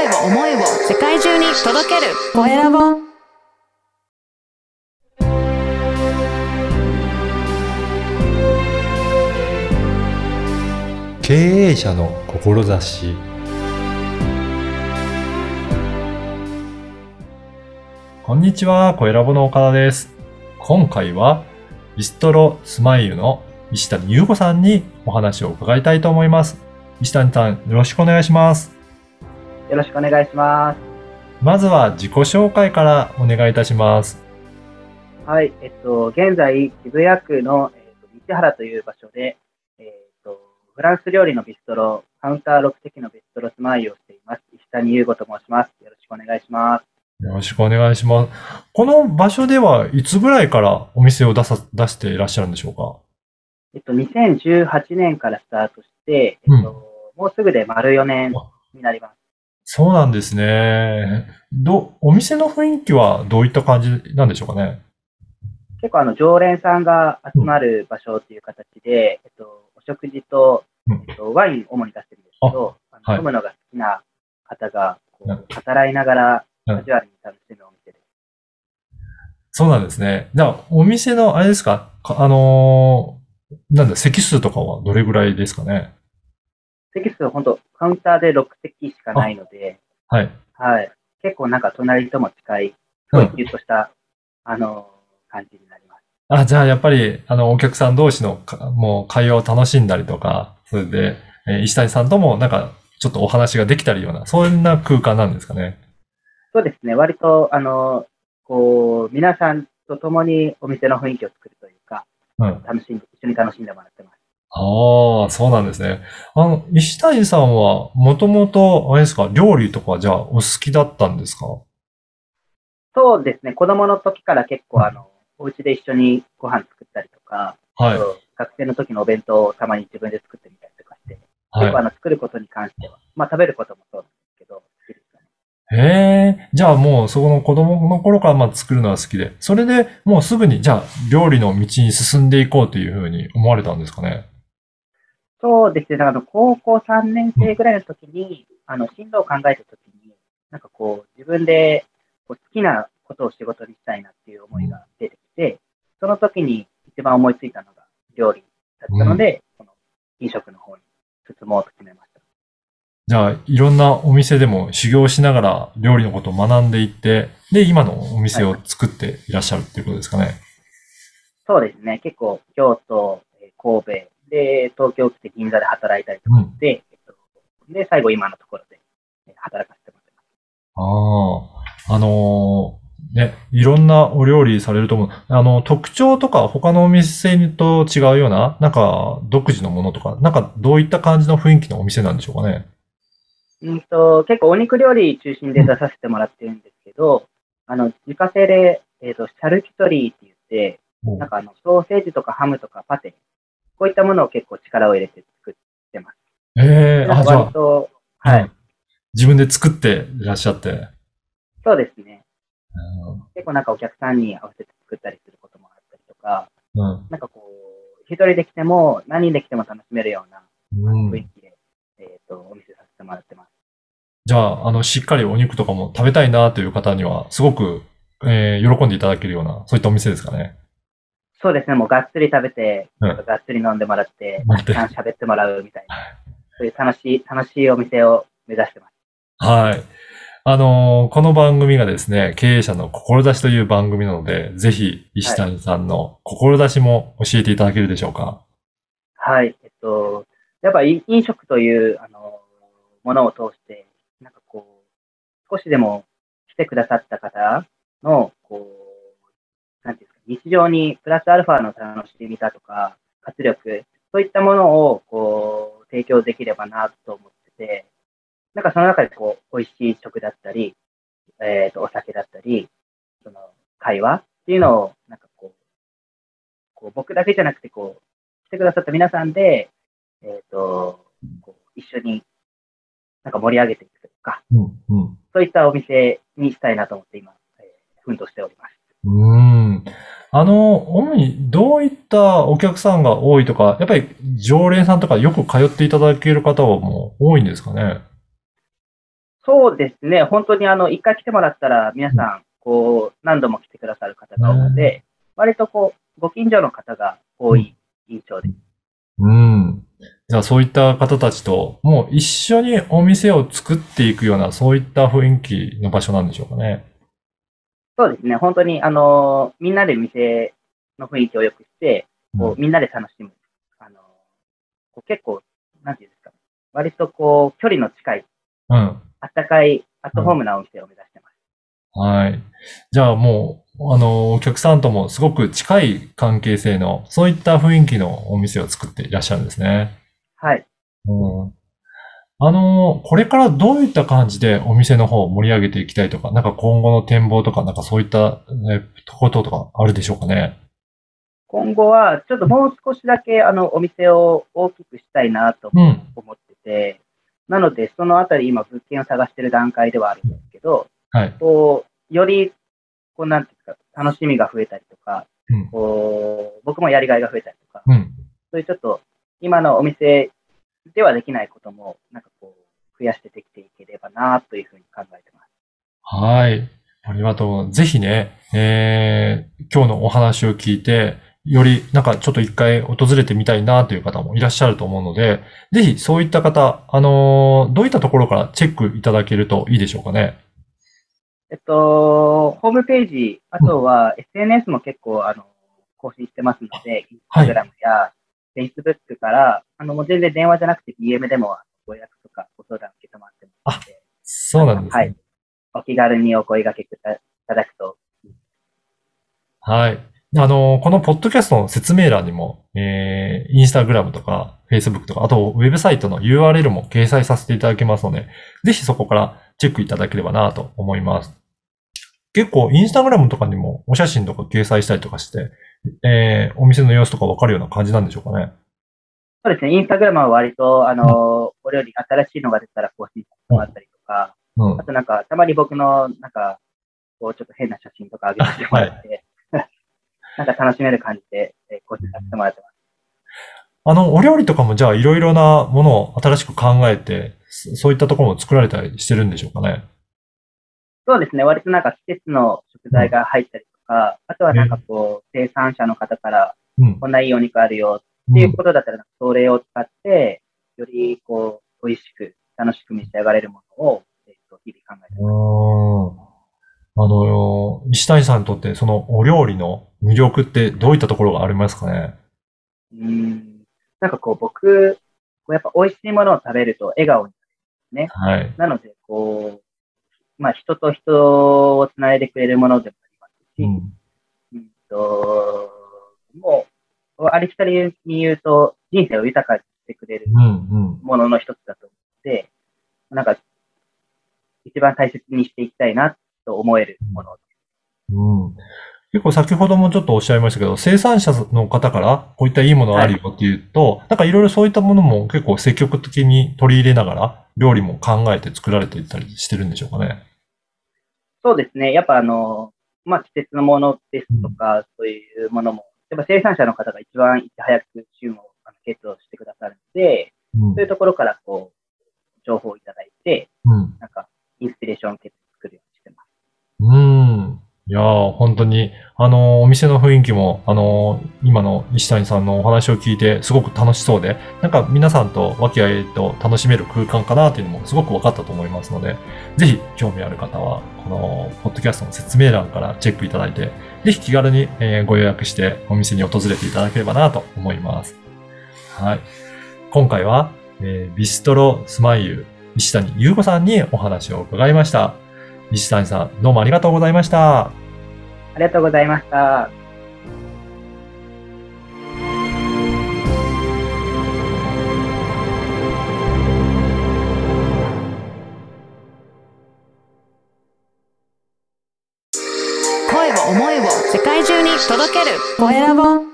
声を思いを世界中に届けるコエラボ経営者の志こんにちは、コエラボの岡田です。今回は、ビストロスマイルの石谷優子さんにお話を伺いたいと思います。石谷さん、よろしくお願いします。よろしくお願いします。まずは自己紹介からお願いいたします。はい、えっと、現在、渋谷区の、えっと、道原という場所で、えっと、フランス料理のビストロ、カウンター6席のビストロスマイルをしています。石谷優子と申します。よろしくお願いします。よろしくお願いします。この場所ではいつぐらいからお店を出さ、出していらっしゃるんでしょうか？えっと、2018年からスタートして、えっと、もうすぐで丸4年になります。そうなんですね。ど、お店の雰囲気はどういった感じなんでしょうかね？結構あの、常連さんが集まる場所っていう形で、えっと、お食事と、うん。えっと、ワイン主に出してるんですけど、あはいの飲むのが好きな方が、こうんう、語らいながら、うん。カジュアルに楽しむお店で。す。そうなんですね。じゃあ、お店の、あれですか、かあのーなんだ、席数とかはどれぐらいですかね？席数、本当カウンターで6席しかないので、はい。はい。結構なんか隣とも近い、すごいギュッとした、あの、感じになります。あ、じゃあ、やっぱり、あの、お客さん同士のか、もう会話を楽しんだりとか、それで、えー石谷さんともなんか、ちょっとお話ができたりような、そんな空間なんですかね。そうですね。割と、あの、こう、皆さんと共にお店の雰囲気を作るというか、うん。楽しんで、一緒に楽しんでもらってます。ああ、そうなんですね。あの、石谷さんは、もともと、あれですか、料理とか、じゃあ、お好きだったんですか？そうですね。子供の時から結構、あの、お家で一緒にご飯作ったりとか、はい。学生の時のお弁当をたまに自分で作ってみたりとかして、結構あはの、作ることに関しては、まあ食べることもそうなんですけど、好きですかね。い。へえ、じゃあもう、そこの子供の頃から、まあ、作るのは好きで、それでもうすぐに、じゃあ、料理の道に進んでいこうというふうに思われたんですかね？そうですね。だから高校3年生ぐらいの時に、あの、進路を考えた時に、なんかこう、自分でこう好きなことを仕事にしたいなっていう思いが出てきて、その時に一番思いついたのが料理だったので、この飲食の方に進もうと決めました。じゃあ、いろんなお店でも修行しながら料理のことを学んでいって、で、今のお店を作っていらっしゃるっていうことですかね。そうですね。結構、京都、えー神戸、で、東京来て銀座で働いたりとかして、えっと、で、最後今のところでえー働かせてもらってます。ああ、あのーね、いろんなお料理されると思う。あの、特徴とか他のお店と違うような、なんか独自のものとか、なんかどういった感じの雰囲気のお店なんでしょうかね。うんと、結構お肉料理中心で出させてもらってるんですけど、あの、自家製で、えっ、と、シャルキュトリーって言って、なんかあの、ソーセージとかハムとかパテ、こういったものを結構力を入れて作ってます。ええあ、なんかじゃあ、はい、うん自分で作っていらっしゃって。そうですね。うん結構なんかお客さんに合わせて作ったりすることもあったりとか、うんなんかこう、一人で来ても何人で来ても楽しめるようなうん雰囲気で、えっ、と、お見せさせてもらってます。じゃあ、あの、しっかりお肉とかも食べたいなという方には、すごく、えー喜んでいただけるような、そういったお店ですかね。そうですね、もうがっつり食べて、うんがっつり飲んでもらって、待ってたくさん喋ってもらうみたいな、そういう楽しい、楽しいお店を目指してます。はい。あのーこの番組がですね、経営者の志という番組なので、ぜひ、石谷さんの志も教えていただけるでしょうか？はい。えっと、やっぱり飲食という、あの、ものを通して、なんかこう、少しでも来てくださった方の、こう、なんていうんですか、日常にプラスアルファの楽しみだとか、活力、そういったものを、こう、提供できればなと思ってて、なんかその中でこう、美味しい食だったり、えっ、と、お酒だったり、その、会話っていうのを、なんかこう、こう僕だけじゃなくて、こう、来てくださった皆さんで、えっ、と、こう一緒になんか盛り上げていくというか、うん、うん。そういったお店にしたいなと思って今、えー奮闘しております。うーん。あの、主にどういったお客さんが多いとか、やっぱり常連さんとかよく通っていただける方はもう多いんですかね？そうですね。本当にあの、一回来てもらったら、皆さん、こう、何度も来てくださる方が多いので、割とこう、ご近所の方が多い印象です。うん。じゃあそういった方たちと、もう一緒にお店を作っていくような、そういった雰囲気の場所なんでしょうかね。そうですね。本当に、あの、みんなで店の雰囲気を良くして、こう、みんなで楽しむ。あの、こう結構、なんていうんですか。割とこう、距離の近い、うん。あったかい、アットホームなお店を目指してます。はい。じゃあもう、あの、お客さんともすごく近い関係性の、そういった雰囲気のお店を作っていらっしゃるんですね。はい。うん。あの、これからどういった感じでお店の方を盛り上げていきたいとか、なんか今後の展望とか、なんかそういった、ね、こととかあるでしょうかね？今後は、ちょっともう少しだけ、あの、お店を大きくしたいなとうん。思ってて、なので、そのあたり今、物件を探してる段階ではあるんですけど、はい。こう、より、こう、なんていうんですか、楽しみが増えたりとか、うん。こう、僕もやりがいが増えたりとか、うん。そういうちょっと、今のお店ではできないことも、なんかこう、増やしてできていければな、というふうに考えてます。はい。ありがとう。ぜひね、えー、今日のお話を聞いて、よりなんかちょっと一回訪れてみたいなという方もいらっしゃると思うので、ぜひそういった方、あのーどういったところからチェックいただけるといいでしょうかね？えっと、ホームページ、あとは SNS も結構、あの、更新してますので、はい Instagram や Facebook から、あの、もう全然電話じゃなくて DM でもご予約とかご相談受け止まってますので、そうなんですね。はい。お気軽にお声掛けいたいただくと、はい。あの、このポッドキャストの説明欄にも、えー、インスタグラムとか、Facebook とか、あと、ウェブサイトの URL も掲載させていただきますので、ぜひそこからチェックいただければなと思います。結構、インスタグラムとかにもお写真とか掲載したりとかして、えー、お店の様子とかわかるような感じなんでしょうかね。そうですね、インスタグラムは割と、あの、お料理新しいのが出たら更新させてもらったりとか、うんあ。となんか、たまに僕の、なんか、こう、ちょっと変な写真とか上げてもらって、なんか楽しめる感じで、えー更新させてもらってます。あの、お料理とかもじゃあいろいろなものを新しく考えて、そそういったところも作られたりしてるんでしょうかね。そうですね、割となんか季節の食材が入ったりとか、あとはなんかこう、生産者の方から、うん。こんないいお肉あるよっていうことだったら、それを使って、よりこう、美味しく、楽しく召し上がれるものを、えっと、日々考えてます。あの、石谷さんにとってそのお料理の魅力ってどういったところがありますかね？うーん。なんかこう、僕、こうやっぱ美味しいものを食べると笑顔にはい。なる。なので、こう、まあ人と人をつないでくれるものでもし、うん。うんと、もう、ありきたりに言うと、人生を豊かにしてくれるうん。うん。ものの一つだと思って、なんか、一番大切にしていきたいなと思えるもの。うん。結構先ほどもちょっとおっしゃいましたけど、生産者の方からこういったいいものあるよっていうと、なんかいろいろそういったものも結構積極的に取り入れながら、料理も考えて作られていったりしてるんでしょうかね。そうですね。やっぱあの、まあ季節のものですとか、そういうものも、やっぱ生産者の方が一番いち早く旬をあのゲットしてくださるので、うんそういうところからこう、情報をいただいて、うん。なんか、インスピレーションを受けて作るようにしてます。うん。いやー、本当に、あのーお店の雰囲気も、あのー今の石谷さんのお話を聞いて、すごく楽しそうで、なんか皆さんと和気あいと楽しめる空間かなというのもすごく分かったと思いますので、ぜひ興味ある方は、この、ポッドキャストの説明欄からチェックいただいて、ぜひ気軽に、ご予約してお店に訪れていただければなと思います。はい。今回は、えービストロスマイユ石谷優子さんにお話を伺いました。石谷さん、どうもありがとうございました。ありがとうございました。声を思